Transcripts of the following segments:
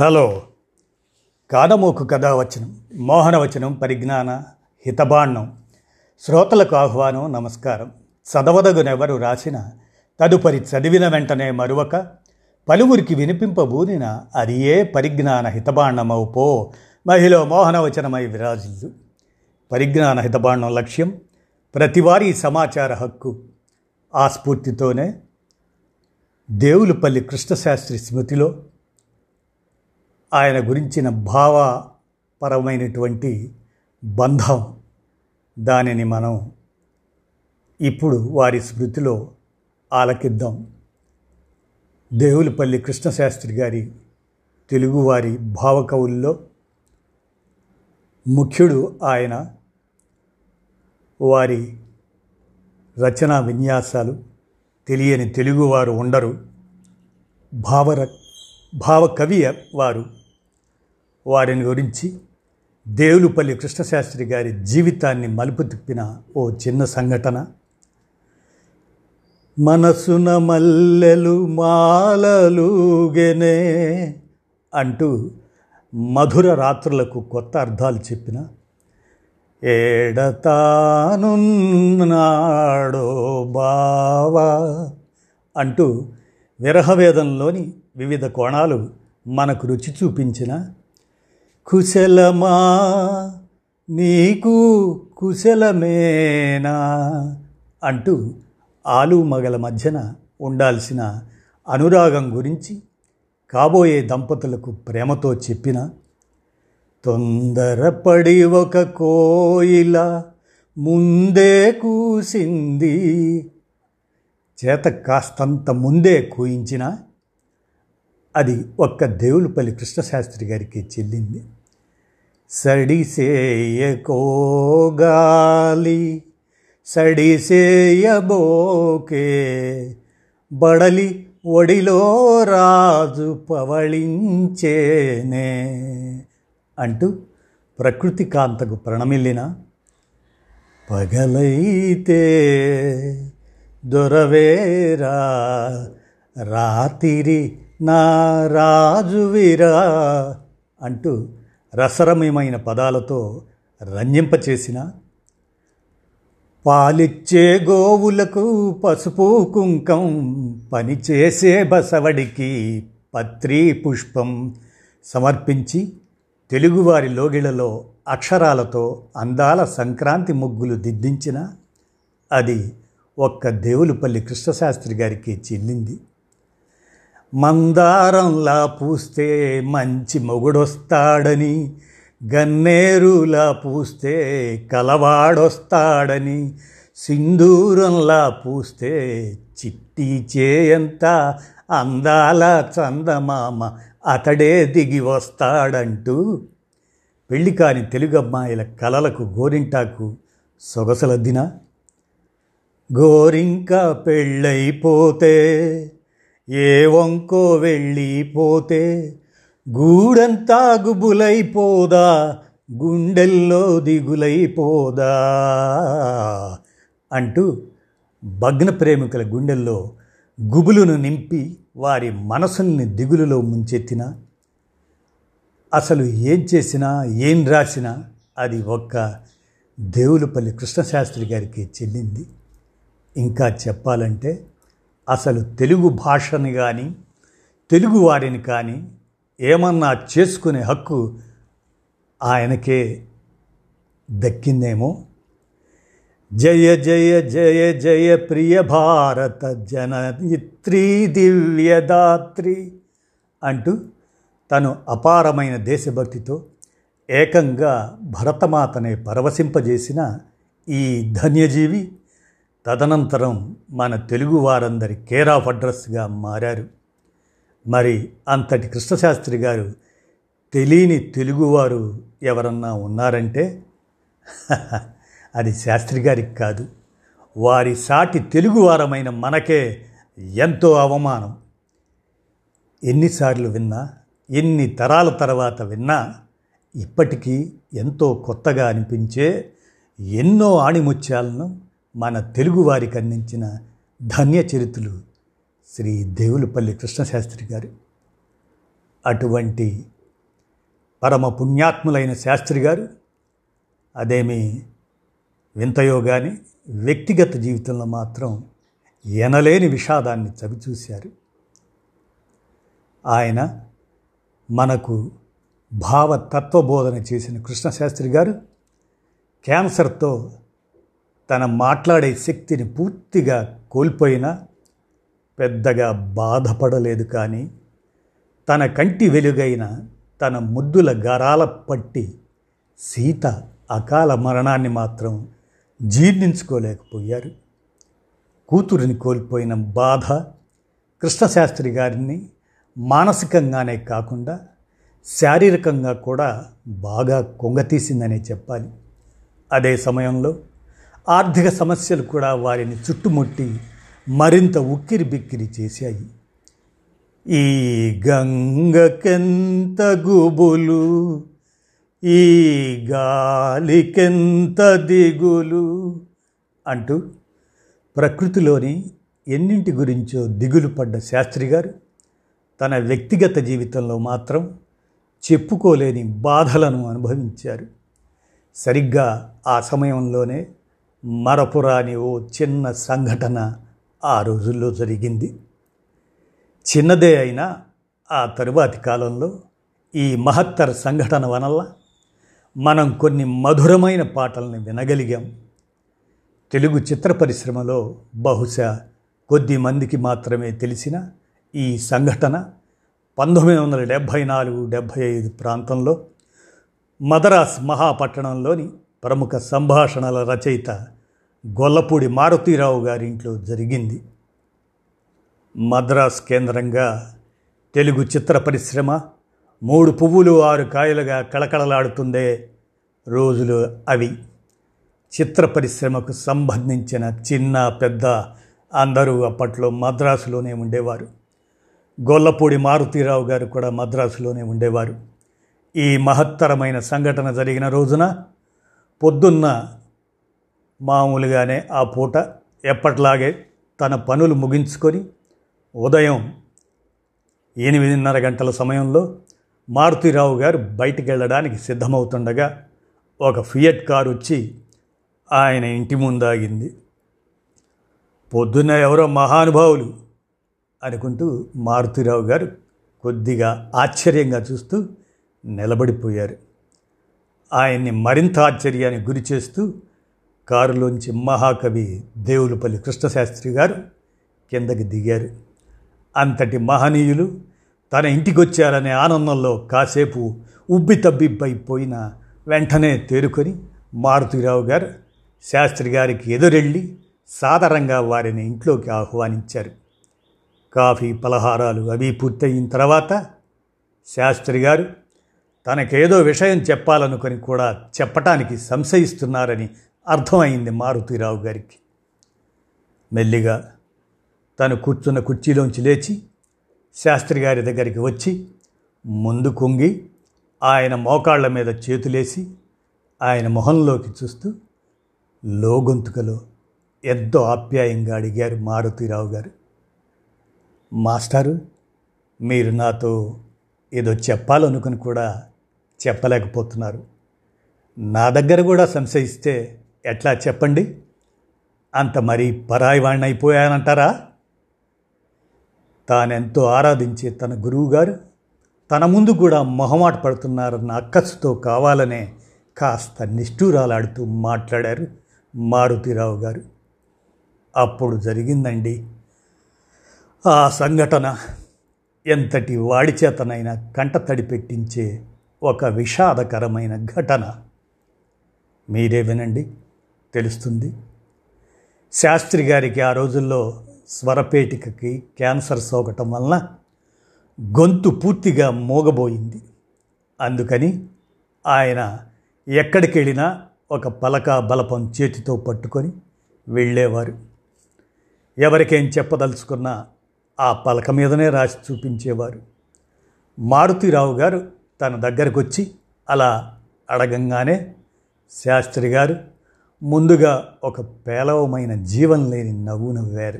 Hello. కానమోకు కథావచనం మోహనవచనం పరిజ్ఞాన హితబాండం. శ్రోతలకు ఆహ్వానం నమస్కారం. చదవదగునెవరు రాసిన తదుపరి చదివిన వెంటనే మరువక పలువురికి వినిపింపబూనిన అరియే పరిజ్ఞాన హితబాండమవు పో మహిళ మోహనవచనమై విరాజిల్లు. పరిజ్ఞాన హితబాండం లక్ష్యం ప్రతివారీ సమాచార హక్కు. ఆ స్ఫూర్తితోనే దేవులపల్లి కృష్ణశాస్త్రి స్మృతిలో ఆయన గురించిన భావపరమైనటువంటి బంధం దానిని మనం ఇప్పుడు వారి స్మృతిలో ఆలకిద్దాం. దేవులపల్లి కృష్ణశాస్త్రి గారి తెలుగువారి భావకవుల్లో ముఖ్యుడు ఆయన. వారి రచనా విన్యాసాలు తెలియని తెలుగువారు ఉండరు. భావర భావకవి వారు వారిని గురించి దేవులుపల్లి కృష్ణశాస్త్రి గారి జీవితాన్ని మలుపు తిప్పిన ఓ చిన్న సంఘటన. మనసున మల్లెలు మాలలుగెనే అంటూ మధుర రాత్రులకు కొత్త అర్థాలు చెప్పిన ఏడతానున్నాడో బావా అంటూ విరహవేదంలోని వివిధ కోణాలు మనకు రుచి చూపించిన కుశలమా? నీకు కుశలమేనా? అంటూ ఆలు మగల మధ్యన ఉండాల్సిన అనురాగం గురించి కాబోయే దంపతులకు ప్రేమతో చెప్పిన తొందరపడి ఒక కోయిల ముందే కూసింది. చేత కాస్తంత ముందే కూయించినా అది ఒక్క దేవులపల్లి కృష్ణశాస్త్రి గారికి చెల్లింది. సడిసేయకోగాలి సడిసేయబోకే బడలి ఒడిలో రాజు పవళించేనే అంటూ ప్రకృతి కాంతకు ప్రణమిల్లిన పగలైతే దొరవేరా రాతిరి నా రాజువీరా అంటూ రసరమయమైన పదాలతో రంజింపచేసిన పాలిచ్చే గోవులకు పసుపు కుంకం పనిచేసే బసవడికి పత్రి పుష్పం సమర్పించి తెలుగువారి లోగిళ్ళలో అక్షరాలతో అందాల సంక్రాంతి ముగ్గులు దిద్దించిన అది ఒక్క దేవులపల్లి కృష్ణశాస్త్రి గారికి చెల్లింది. మందారంలా పూస్తే మంచి మొగుడొస్తాడని గన్నేరులా పూస్తే కలవాడొస్తాడని సింధూరంలా పూస్తే చిట్టి చేయంత అందాల చందమామ అతడే దిగి వస్తాడంటూ పెళ్ళి కాని తెలుగు అమ్మాయిల కలలకు గోరింటాకు సొగసలద్దిన? గోరింక పెళ్ళైపోతే ఏ వంకో వెళ్ళిపోతే గూడంతా గుబులైపోదా గుండెల్లో దిగులైపోదా అంటూ భగ్న ప్రేమికుల గుండెల్లో గుబులును నింపి వారి మనసుల్ని దిగులులో ముంచెత్తిన అసలు ఏం చేసినా ఏం రాసినా అది ఒక్క దేవులపల్లి కృష్ణశాస్త్రి గారికి చెల్లింది. ఇంకా చెప్పాలంటే అసలు తెలుగు భాషని కానీ తెలుగు వారిని కానీ ఏమన్నా చేసుకునే హక్కు ఆయనకే దక్కిందేమో? జయ జయ జయ జయ ప్రియ భారత జనయిత్రీ దివ్యదాత్రి అంటూ తను అపారమైన దేశభక్తితో ఏకంగా భరతమాతనే పరవశింపజేసిన ఈ ధన్యజీవి తదనంతరం మన తెలుగు వారందరి కేర్ ఆఫ్ అడ్రస్గా మారారు. మరి అంతటి కృష్ణశాస్త్రి గారు తెలియని తెలుగువారు ఎవరన్నా ఉన్నారంటే? అది శాస్త్రి గారికి కాదు. వారి సాటి తెలుగువారమైన మనకే ఎంతో అవమానం. ఎన్నిసార్లు విన్నా ఎన్ని తరాల తర్వాత విన్నా ఇప్పటికీ ఎంతో కొత్తగా అనిపించే ఎన్నో ఆణిముత్యాలను మన తెలుగువారికి అందించిన ధన్య చరిత్రలు శ్రీ దేవులపల్లి కృష్ణశాస్త్రి గారు అటువంటి పరమ పుణ్యాత్ములైన శాస్త్రి గారు అదేమి వింతయో కానీ వ్యక్తిగత జీవితంలో మాత్రం ఎనలేని విషాదాన్ని చవిచూశారు. ఆయన మనకు భావ తత్వబోధన చేసిన కృష్ణశాస్త్రి గారు క్యాన్సర్తో తన మాట్లాడే శక్తిని పూర్తిగా కోల్పోయినా పెద్దగా బాధపడలేదు కానీ తన కంటి వెలుగైన తన ముద్దుల గరాల పట్టి సీత అకాల మరణాన్ని మాత్రం జీర్ణించుకోలేకపోయారు. కూతురిని కోల్పోయిన బాధ కృష్ణశాస్త్రి గారిని మానసికంగానే కాకుండా శారీరకంగా కూడా బాగా కొంగతీసిందనే చెప్పాలి. అదే సమయంలో ఆర్థిక సమస్యలు కూడా వారిని చుట్టుముట్టి మరింత ఉక్కిరి బిక్కిరి చేశాయి. ఈ గంగకెంత గుబులు ఈ గాలికెంత దిగులు అంటూ ప్రకృతిలోని ఎన్నింటి గురించో దిగులు పడ్డ శాస్త్రి గారు తన వ్యక్తిగత జీవితంలో మాత్రం చెప్పుకోలేని బాధలను అనుభవించారు. సరిగ్గా ఆ సమయంలోనే మరపురాని ఓ చిన్న సంఘటన ఆ రోజుల్లో జరిగింది. చిన్నదే అయినా ఆ తరువాతి కాలంలో ఈ మహత్తర సంఘటన వనల్ల మనం కొన్ని మధురమైన పాటల్ని వినగలిగాం. తెలుగు చిత్ర పరిశ్రమలో బహుశా కొద్ది మందికి మాత్రమే తెలిసిన ఈ సంఘటన పంతొమ్మిది వందల డెబ్భై నాలుగు డెబ్భై ఐదు ప్రాంతంలో మదరాస్ మహాపట్టణంలోని ప్రముఖ సంభాషణల రచయిత గొల్లపూడి మారుతీరావు గారింట్లో జరిగింది. మద్రాస్ కేంద్రంగా తెలుగు చిత్ర పరిశ్రమ మూడు పువ్వులు ఆరు కాయలుగా కళకళలాడుతుందే రోజులు అవి. చిత్ర పరిశ్రమకు సంబంధించిన చిన్న పెద్ద అందరూ అప్పట్లో మద్రాసులోనే ఉండేవారు. గొల్లపూడి మారుతీరావు గారు కూడా మద్రాసులోనే ఉండేవారు. ఈ మహత్తరమైన సంఘటన జరిగిన రోజున పొద్దున్న మామూలుగానే ఆ పూట ఎప్పట్లాగే తన పనులు ముగించుకొని ఉదయం ఎనిమిదిన్నర గంటల సమయంలో మారుతిరావు గారు బయటికి వెళ్ళడానికి సిద్ధమవుతుండగా ఒక ఫియట్ కారు వచ్చి ఆయన ఇంటి ముందాగింది. పొద్దున్న ఎవరో మహానుభావులు అనుకుంటూ మారుతిరావు గారు కొద్దిగా ఆశ్చర్యంగా చూస్తూ నిలబడిపోయారు. ఆయన్ని మరింత ఆశ్చర్యానికి గురి చేస్తూ కారులోంచి మహాకవి దేవులపల్లి కృష్ణశాస్త్రి గారు కిందకి దిగారు. అంతటి మహనీయులు తన ఇంటికి వచ్చారనే ఆనందంలో కాసేపు ఉబ్బి తబ్బిబ్బైపోయిన వెంటనే తేరుకొని మారుతిరావు గారు శాస్త్రి గారికి ఎదురెళ్ళి సాధారణంగా వారిని ఇంట్లోకి ఆహ్వానించారు. కాఫీ పలహారాలు అవి పూర్తయిన తర్వాత శాస్త్రి గారు తనకేదో విషయం చెప్పాలనుకొని కూడా చెప్పటానికి సంశయిస్తున్నారని అర్థమైంది మారుతీరావు గారికి. మెల్లిగా తను కూర్చున్న కుర్చీలోంచి లేచి శాస్త్రి గారి దగ్గరికి వచ్చి ముందు కుంగి ఆయన మోకాళ్ళ మీద చేతులేసి ఆయన మొహంలోకి చూస్తూ లోగొంతుకలో ఎంతో ఆప్యాయంగా అడిగారు మారుతీరావు గారు. మాస్టారు మీరు నాతో ఏదో చెప్పాలనుకుని కూడా చెప్పలేకపోతున్నారు. నా దగ్గర కూడా సంశయిస్తే ఎట్లా చెప్పండి? అంత మరీ పరాయి అయిపోయానంటారా? తానెంతో ఆరాధించే తన గురువుగారు తన ముందు కూడా మొహమాట పడుతున్నారన్న అక్కసుతో కావాలనే కాస్త నిష్ఠూరాలాడుతూ మాట్లాడారు మారుతిరావు గారు. అప్పుడు జరిగిందండి. ఆ సంఘటన ఎంతటి వాడి చేతనైనా కంటతడి పెట్టించే ఒక విషాదకరమైన ఘటన. మీరే వినండి తెలుస్తుంది. శాస్త్రి గారికి ఆ రోజుల్లో స్వరపేటికకి క్యాన్సర్ సోకటం వలన గొంతు పూర్తిగా మోగబోయింది. అందుకని ఆయన ఎక్కడికి వెళ్ళినా ఒక పలక బలపం చేతితో పట్టుకొని వెళ్ళేవారు. ఎవరికేం చెప్పదలుచుకున్నా ఆ పలక మీదనే రాసి చూపించేవారు. మారుతిరావు గారు తన దగ్గరకు వచ్చి అలా అడగంగానే శాస్త్రి గారు ముందుగా ఒక పేలవమైన జీవం లేని నవ్వు నవ్వారు.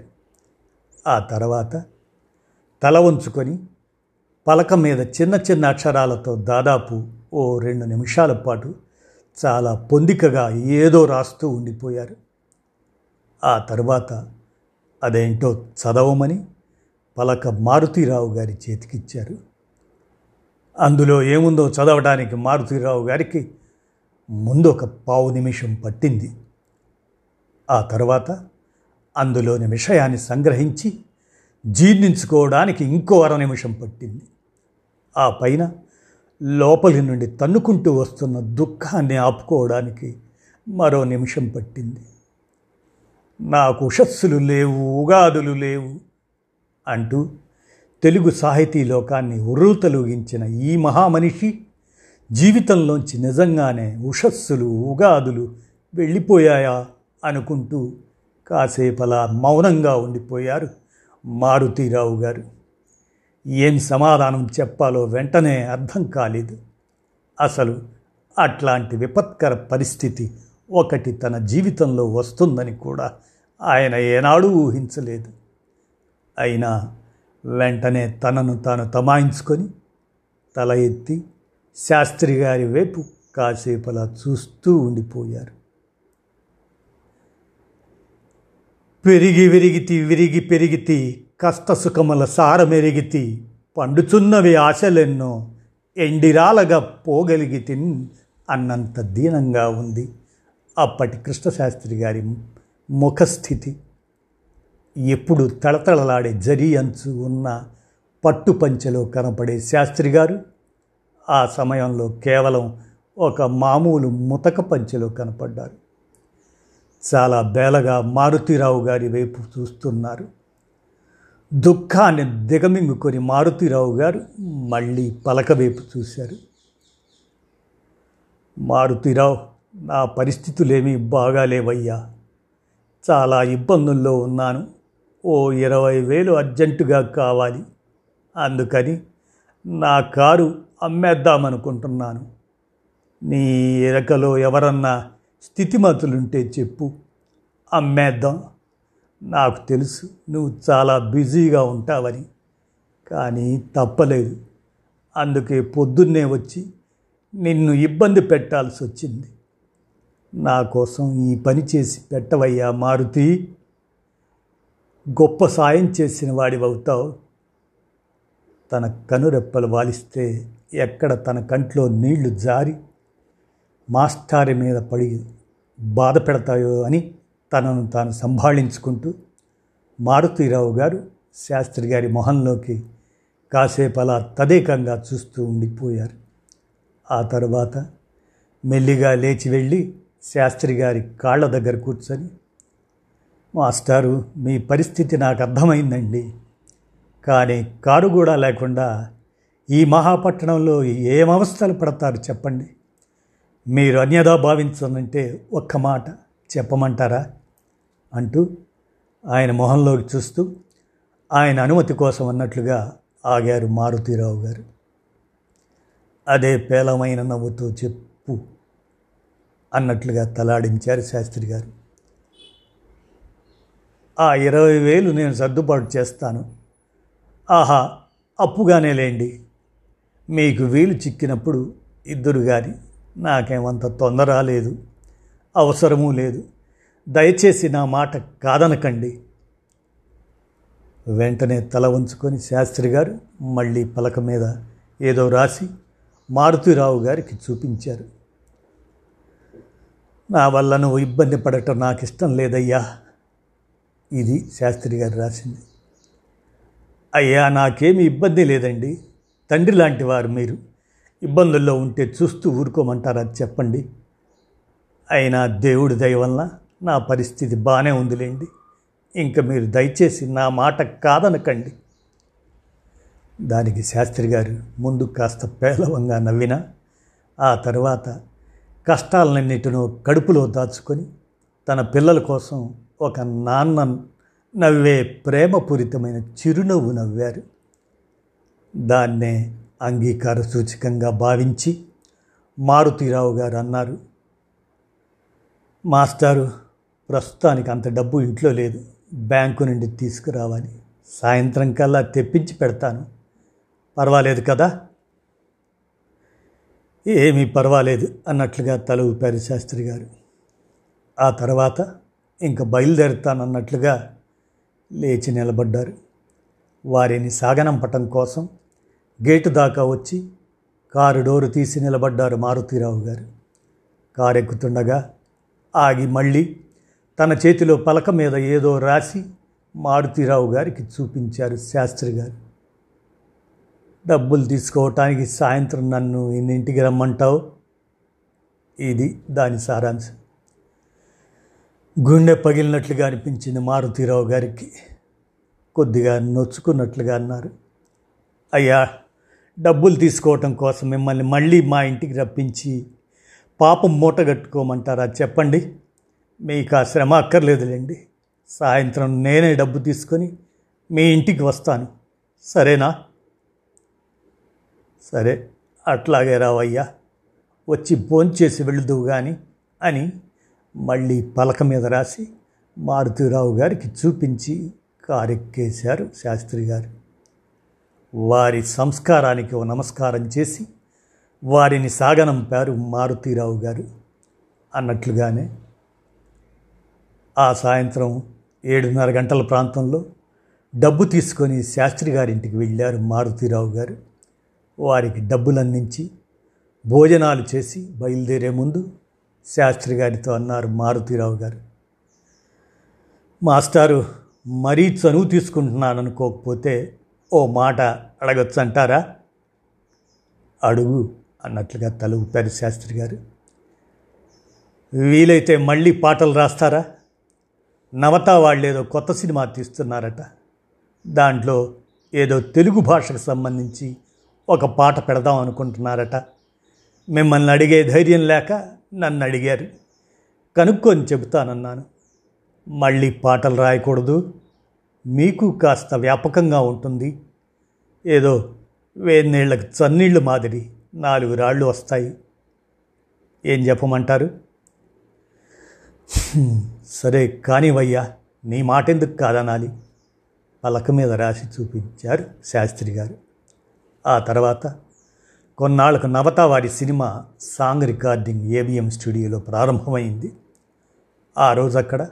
ఆ తర్వాత తల ఉంచుకొని పలక మీద చిన్న చిన్న అక్షరాలతో దాదాపు ఓ రెండు నిమిషాల పాటు చాలా పొందికగా ఏదో రాస్తూ ఉండిపోయారు. ఆ తర్వాత అదేంటో చదవమని పలక మారుతీరావు గారి చేతికిచ్చారు. అందులో ఏముందో చదవడానికి మారుతీరావు గారికి ముందు ఒక పావు నిమిషం పట్టింది. ఆ తర్వాత అందులోని విషయాన్ని సంగ్రహించి జీర్ణించుకోవడానికి ఇంకో అర నిమిషం పట్టింది. ఆ పైన లోపలి నుండి తన్నుకుంటూ వస్తున్న దుఃఖాన్ని ఆపుకోవడానికి మరో నిమిషం పట్టింది. నాకు ఉషస్సులు లేవు ఉగాదులు లేవు అంటూ తెలుగు సాహితీ లోకాన్ని ఉర్రూతలూగించిన ఈ మహామనిషి జీవితంలోంచి నిజంగానే ఉషస్సులు ఉగాదులు వెళ్ళిపోయాయా అనుకుంటూ కాసేపలా మౌనంగా ఉండిపోయారు మారుతీరావు గారు. ఏం సమాధానం చెప్పాలో వెంటనే అర్థం కాలేదు. అసలు అట్లాంటి విపత్కర పరిస్థితి ఒకటి తన జీవితంలో వస్తుందని కూడా ఆయన ఏనాడూ ఊహించలేదు. అయినా వెంటనే తనను తాను తమాయించుకొని తల ఎత్తి శాస్త్రి గారి వైపు కాసేపలా చూస్తూ ఉండిపోయారు. పెరిగి విరిగితి విరిగి పెరిగితి కష్టసుఖముల సారమెరిగితి పండుచున్నవి ఆశలెన్నో ఎండిరాలగా పోగలిగితి అన్నంత దీనంగా ఉంది. అప్పటి కృష్ణశాస్త్రి గారి ముఖస్థితి ఎప్పుడు తళతళలాడే జరి అంచు ఉన్న పట్టు పంచెలో కనపడే శాస్త్రి గారు ఆ సమయంలో కేవలం ఒక మామూలు ముతక పంచెలో కనపడ్డారు. చాలా బేలగా మారుతీరావు గారి వైపు చూస్తున్నారు. దుఃఖాన్ని దిగమింగుకొని మారుతీరావు గారు మళ్ళీ పలక వైపు చూశారు. మారుతీరావు నా పరిస్థితులేమీ బాగాలేవయ్యా. చాలా ఇబ్బందుల్లో ఉన్నాను. ఓ ఇరవై వేలు అర్జెంటుగా కావాలి. అందుకని నా కారు అమ్మేద్దామనుకుంటున్నాను. నీ ఎరకలో ఎవరన్నా స్థితిమతులుంటే చెప్పు. అమ్మేద్దాం. నాకు తెలుసు నువ్వు చాలా బిజీగా ఉంటావని. కానీ తప్పలేదు. అందుకే పొద్దున్నే వచ్చి నిన్ను ఇబ్బంది పెట్టాల్సి వచ్చింది నా కోసం ఈ పని చేసి పెట్టవయ్యా మారుతి. గొప్ప సాయం చేసిన వాడివవుతావు. తన కనురెప్పలు వాలిస్తే ఎక్కడ తన కంట్లో నీళ్ళు జారి మాస్టారి మీద పడి బాధ పెడతాయో అని తనను తాను సంభాళించుకుంటూ మారుతీరావు గారు శాస్త్రి గారి మొహంలోకి కాసేపు అలా తదేకంగా చూస్తూ ఉండిపోయారు. ఆ తర్వాత మెల్లిగా లేచి వెళ్ళి శాస్త్రి గారి కాళ్ళ దగ్గర కూర్చొని మాస్టారు మీ పరిస్థితి నాకు అర్థమైందండి. కానీ కారు కూడా లేకుండా ఈ మహాపట్టణంలో ఏం అవస్థలు పడతారు చెప్పండి. మీరు అన్యదా భావించనంటే ఒక్క మాట చెప్పమంటారా? అంటూ ఆయన మొహంలోకి చూస్తూ ఆయన అనుమతి కోసం అన్నట్లుగా ఆగారు మారుతీరావు గారు. అదే పేలమైన నవ్వుతో చెప్పు అన్నట్లుగా తలాడించారు శాస్త్రి గారు. ఆ ఇరవై వేలు నేను సర్దుబాటు చేస్తాను. ఆహా అప్పుగానే లేండి. మీకు వీలు చిక్కినప్పుడు ఇద్దరు కానీ నాకేమంత తొందర లేదు అవసరమూ లేదు. దయచేసి నా మాట కాదనకండి. వెంటనే తల ఉంచుకొని శాస్త్రి గారు మళ్ళీ పలక మీద ఏదో రాసి మారుతిరావు గారికి చూపించారు. నా వల్ల నువ్వు ఇబ్బంది పడటం నాకు ఇష్టం లేదయ్యా. ఇది శాస్త్రి గారు రాసింది. అయ్యా నాకేమి ఇబ్బంది లేదండి. తండ్రి లాంటి వారు మీరు. ఇబ్బందుల్లో ఉంటే చూస్తూ ఊరుకోమంటారా చెప్పండి. అయినా దేవుడి దయ వల్ల నా పరిస్థితి బాగానే ఉందిలేండి. ఇంక మీరు దయచేసి నా మాట కాదనకండి. దానికి శాస్త్రి గారు ముందు కాస్త పేలవంగా నవ్విన ఆ తర్వాత కష్టాలన్నిటినో కడుపులో దాచుకొని తన పిల్లల కోసం ఒక నాన్న నవ్వే ప్రేమపూరితమైన చిరునవ్వు నవ్వారు. దాన్నే అంగీకార సూచకంగా భావించి మారుతీరావు గారు అన్నారు మాస్టారు ప్రస్తుతానికి అంత డబ్బు ఇంట్లో లేదు. బ్యాంకు నుండి తీసుకురావాలి. సాయంత్రం కల్లా తెప్పించి పెడతాను. పర్వాలేదు కదా? ఏమీ పర్వాలేదు అన్నట్లుగా తల ఊపారు శాస్త్రి గారు. ఆ తర్వాత ఇంక బయలుదేరుతానన్నట్లుగా లేచి నిలబడ్డారు. వారిని సాగనంపటం కోసం గేటు దాకా వచ్చి కారు డోరు తీసి నిలబడ్డారు మారుతీరావు గారు. కారు ఎక్కుతుండగా ఆగి మళ్ళీ తన చేతిలో పలక మీద ఏదో రాసి మారుతీరావు గారికి చూపించారు శాస్త్రి గారు. డబ్బులు తీసుకోవటానికి సాయంత్రం నన్ను ఇన్నింటికి రమ్మంటావు? ఇది దాని సారాంశం. గుండె పగిలినట్లుగా అనిపించింది మారుతీరావు గారికి. కొద్దిగా నొచ్చుకున్నట్లుగా అన్నారు. అయ్యా డబ్బులు తీసుకోవటం కోసం మిమ్మల్ని మళ్ళీ మా ఇంటికి రప్పించి పాపం మూటగట్టుకోమంటారా చెప్పండి. మీకు ఆ శ్రమ అక్కర్లేదులేండి. సాయంత్రం నేనే డబ్బు తీసుకొని మీ ఇంటికి వస్తాను. సరేనా? సరే అట్లాగే రావయ్యా. వచ్చి భోంచేసి వెళుదువు కానీ అని మళ్ళీ పలక మీద రాసి మారుతీరావు గారికి చూపించి కారెక్కేశారు శాస్త్రి గారు. వారి సంస్కారానికి ఓ నమస్కారం చేసి వారిని సాగనంపారు మారుతీరావు గారు అన్నట్లుగానే ఆ సాయంత్రం ఏడున్నర గంటల ప్రాంతంలో డబ్బు తీసుకొని శాస్త్రి గారింటికి వెళ్ళారు మారుతీరావు గారు. వారికి డబ్బులు అందించి భోజనాలు చేసి బయలుదేరే ముందు శాస్త్రి గారితో అన్నారు మారుతీరావు గారు. మాస్టారు మరీ చనువు తీసుకుంటున్నాను అనుకోకపోతే ఓ మాట అడగచ్చు అంటారా అడుగు అన్నట్లుగా తల ఊపారు శాస్త్రి గారు. వీలైతే మళ్ళీ పాటలు రాస్తారా? నవత వాళ్ళేదో కొత్త సినిమా తీస్తున్నారట. దాంట్లో ఏదో తెలుగు భాషకు సంబంధించి ఒక పాట పెడదాం అనుకుంటున్నారట. మిమ్మల్ని అడిగే ధైర్యం లేక నన్ను అడిగారు కనుక్కొని చెబుతానన్నాను. మళ్ళీ పాటలు రాయకూడదు. మీకు కాస్త వ్యాపకంగా ఉంటుంది. ఏదో వేన్నీళ్ళకి చన్నీళ్ళు మాదిరి నాలుగు రాళ్ళు వస్తాయి. ఏం చెప్పమంటారు? సరే కానివయ్యా నీ మాట ఎందుకు కాదనాలి? పలక మీద రాసి చూపించారు శాస్త్రి గారు. ఆ తర్వాత కొన్నాళ్ళకు నవత వారి సినిమా సాంగ్ రికార్డింగ్ ఏబిఎం స్టూడియోలో ప్రారంభమైంది. ఆ రోజు అక్కడ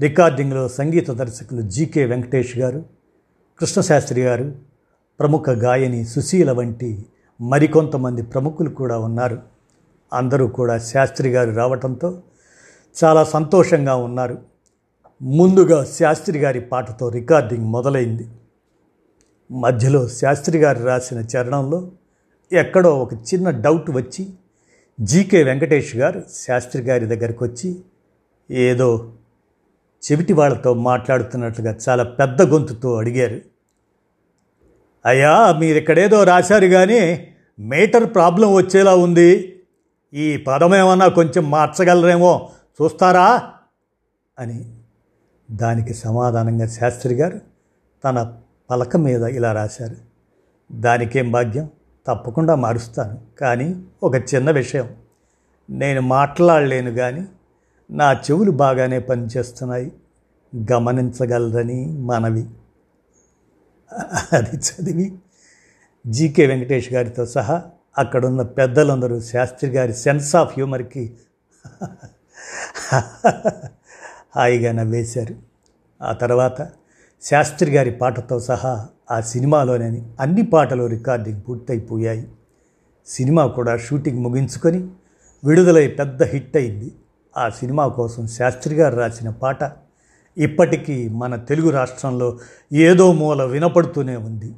రికార్డింగ్లో సంగీత దర్శకులు జీకే వెంకటేష్ గారు కృష్ణశాస్త్రి గారు ప్రముఖ గాయని సుశీల వంటి మరికొంతమంది ప్రముఖులు కూడా ఉన్నారు. అందరూ కూడా శాస్త్రి గారు రావటంతో చాలా సంతోషంగా ఉన్నారు. ముందుగా శాస్త్రి గారి పాటతో రికార్డింగ్ మొదలైంది. మధ్యలో శాస్త్రి గారు రాసిన చరణంలో ఎక్కడో ఒక చిన్న డౌట్ వచ్చి జీకే వెంకటేష్ గారు శాస్త్రి గారి దగ్గరికి వచ్చి ఏదో చెవిటి వాళ్ళతో మాట్లాడుతున్నట్లుగా చాలా పెద్ద గొంతుతో అడిగారు. అయ్యా మీరు ఇక్కడేదో రాశారు కానీ మీటర్ ప్రాబ్లం వచ్చేలా ఉంది. ఈ పదం ఏమన్నా కొంచెం మార్చగలరేమో చూస్తారా? అని దానికి సమాధానంగా శాస్త్రి గారు తన పలక మీద ఇలా రాశారు. దానికేం భాగ్యం? తప్పకుండా మారుస్తాను. కానీ ఒక చిన్న విషయం. నేను మాట్లాడలేను కానీ నా చెవులు బాగానే పనిచేస్తున్నాయి. గమనించగలరని మనవి. అది చదివి జీకే వెంకటేష్ గారితో సహా అక్కడున్న పెద్దలందరూ శాస్త్రి గారి సెన్స్ ఆఫ్ హ్యూమర్కి హాయిగా నవ్వేశారు ఆ తర్వాత శాస్త్రి గారి పాటతో సహా ఆ సినిమాలోనే అన్ని పాటలు రికార్డింగ్ పూర్తయిపోయాయి. సినిమా కూడా షూటింగ్ ముగించుకొని విడుదలై పెద్ద హిట్ అయింది. ఆ సినిమా కోసం శాస్త్రి గారు రాసిన పాట ఇప్పటికీ మన తెలుగు రాష్ట్రంలో ఏదో మూల వినపడుతూనే ఉంది.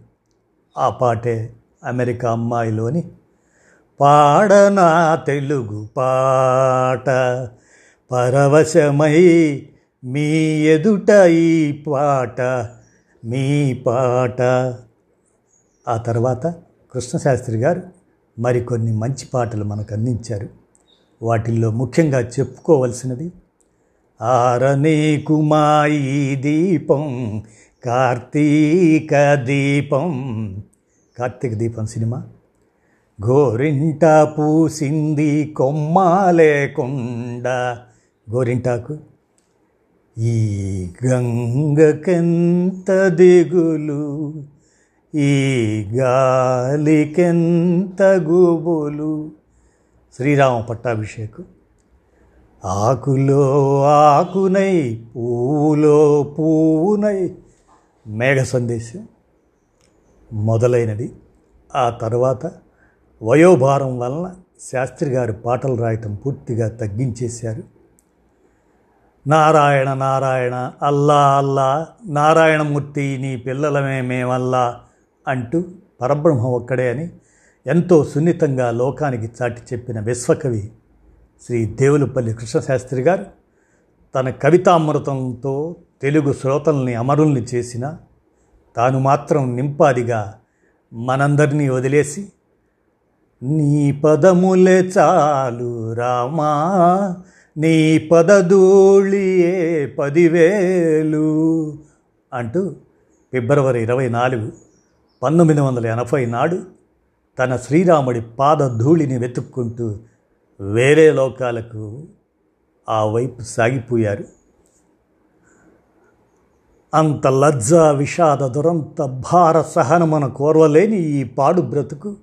ఆ పాటే అమెరికా అమ్మాయిలోని పాడనా తెలుగు పాట. పరవశమై మీ ఎదుట ఈ పాట. మీ పాట. ఆ తర్వాత కృష్ణశాస్త్రి గారు మరికొన్ని మంచి పాటలు మనకు అందించారు. వాటిల్లో ముఖ్యంగా చెప్పుకోవలసినది ఆరనీకుమాయి దీపం కార్తీక దీపం కార్తీక దీపం సినిమా. గోరింట పూసింది కొమ్మ లేకుండా గోరింటాకు ఈ గంగకెంత దిగులు ఈ గాలికెంత గుబులు. శ్రీరామ పట్టాభిషేకం. ఆకులో ఆకునై పువ్వులో పువ్వునై మేఘ సందేశం మొదలైనది. ఆ తర్వాత వయోభారం వలన శాస్త్రి గారు పాటలు రాయటం పూర్తిగా తగ్గించేశారు. నారాయణ నారాయణ అల్లా అల్లా నారాయణమూర్తి నీ పిల్లలమే మేమల్లా అంటూ పరబ్రహ్మ ఒక్కడే అని ఎంతో సున్నితంగా లోకానికి చాటి చెప్పిన విశ్వకవి శ్రీ దేవులపల్లి కృష్ణశాస్త్రి గారు తన కవితామృతంతో తెలుగు శ్రోతల్ని అమరుల్ని చేసిన తాను మాత్రం నింపాదిగా మనందరినీ వదిలేసి నీ పదములే చాలు రామా నీ పదధూళియే పదివేలు అంటూ ఫిబ్రవరి ఇరవై నాలుగు పంతొమ్మిది వందల ఎనభై నాడు తన శ్రీరాముడి పాదధూళిని వెతుక్కుంటూ వేరే లోకాలకు ఆ వైపు సాగిపోయారు. అంత లజ్జ విషాద దురంత భార సహనమన కోరవలేని ఈ పాడు బ్రతుకు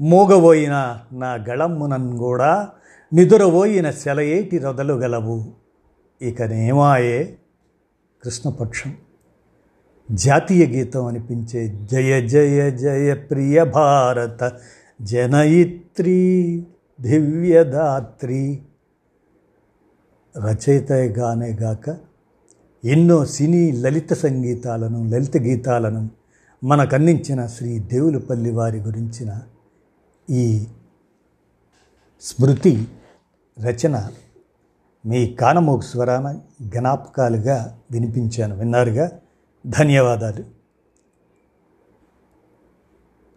మూగబోయిన నా గళమ్మునన్ కూడా నిదురబోయిన సెలయేటి రొదలుగలవు ఇకనేమాయే కృష్ణపక్షం. జాతీయ గీతం అనిపించే జయ జయ జయ ప్రియ భారత జనయిత్రి దివ్యదాత్రి రచయితగానే గాక ఎన్నో సినీ లలిత సంగీతాలను లలిత గీతాలను మనకందించిన శ్రీ దేవులపల్లి వారి గురించిన ఈ స్మృతి రచన మీ కానమోకు స్వరాన జ్ఞాపకాలుగా వినిపించాను. విన్నారుగా? ధన్యవాదాలు.